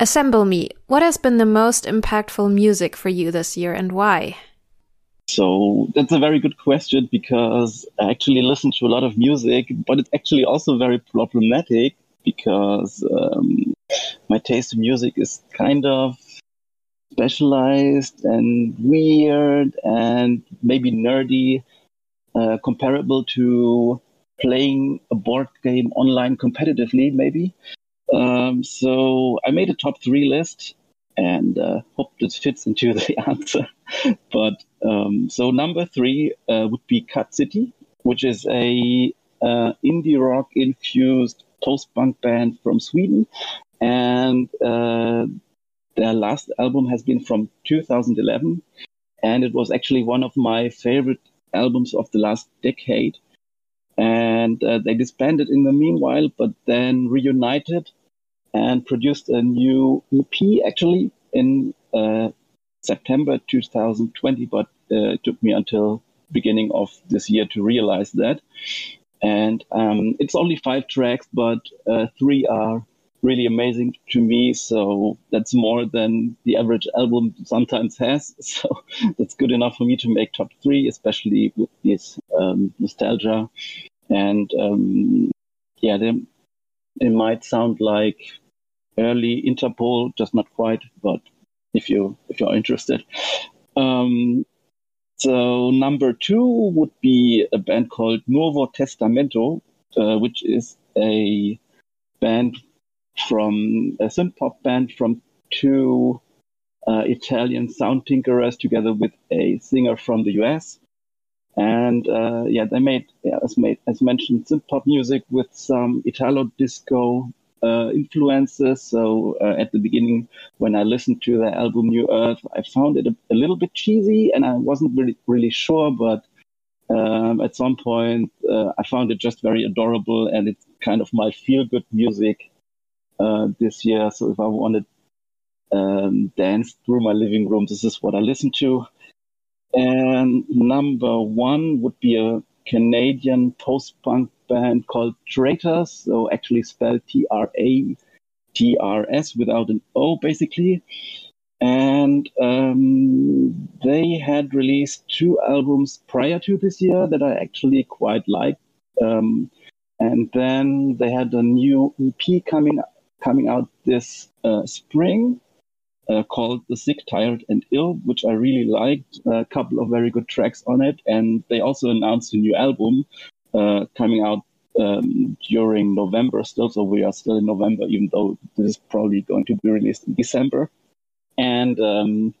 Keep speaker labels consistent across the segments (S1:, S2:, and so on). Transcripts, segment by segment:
S1: Assemble Me, what has been the most impactful music for you this year and why?
S2: So that's a very good question because I actually listen to a lot of music, but it's actually also very problematic because um, my taste in music is kind of specialized and weird and maybe nerdy, uh, comparable to playing a board game online competitively, maybe. Um, so I made a top three list and uh, hope this fits into the answer. but um, so number three uh, would be Cut City, which is a uh, indie rock infused post punk band from Sweden, and uh, their last album has been from 2011, and it was actually one of my favorite albums of the last decade and uh, they disbanded in the meanwhile, but then reunited and produced a new EP actually in uh, September 2020, but uh, it took me until beginning of this year to realize that. And um, it's only five tracks, but uh, three are really amazing to me. So that's more than the average album sometimes has. So that's good enough for me to make top three, especially with this um, nostalgia. And um, yeah, they might sound like early Interpol, just not quite. But if you if you're interested, um, so number two would be a band called Nuovo Testamento, uh, which is a band from a synth pop band from two uh, Italian sound tinkerers together with a singer from the US. And uh, yeah, they made, yeah, as, made, as mentioned, synth pop music with some Italo disco uh, influences. So uh, at the beginning, when I listened to their album New Earth, I found it a, a little bit cheesy, and I wasn't really really sure. But um, at some point, uh, I found it just very adorable, and it's kind of my feel good music uh, this year. So if I wanted um, dance through my living room, this is what I listen to. And number one would be a Canadian post punk band called Traitrs, so actually spelled T R A T R S without an O, basically. And um, they had released two albums prior to this year that I actually quite liked. Um, and then they had a new EP coming coming out this uh, spring uh, called The Sick, Tired, and Ill, which I really liked. A couple of very good tracks on it. And they also announced a new album uh, coming out um, during November still. So we are still in November, even though this is probably going to be released in December. And um,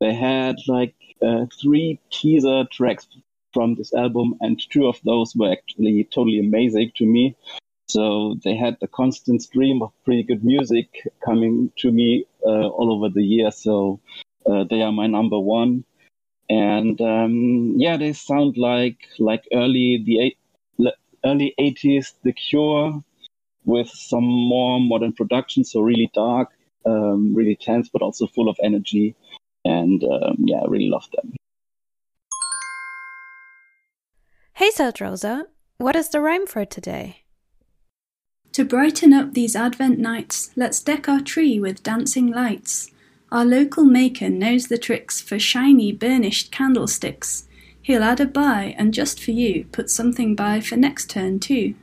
S2: they had like uh, three teaser tracks from this album, and two of those were actually totally amazing to me. So they had a constant stream of pretty good music coming to me uh, all over the year. So uh, they are my number one. And um, yeah, they sound like like early the early 80s The Cure with some more modern production. So really dark, um, really tense, but also full of energy. And um, yeah, I really love them.
S1: Hey, Rosa, what is the rhyme for today?
S3: To brighten up these Advent nights, let's deck our tree with dancing lights. Our local maker knows the tricks for shiny, burnished candlesticks. He'll add a buy and just for you put something by for next turn too.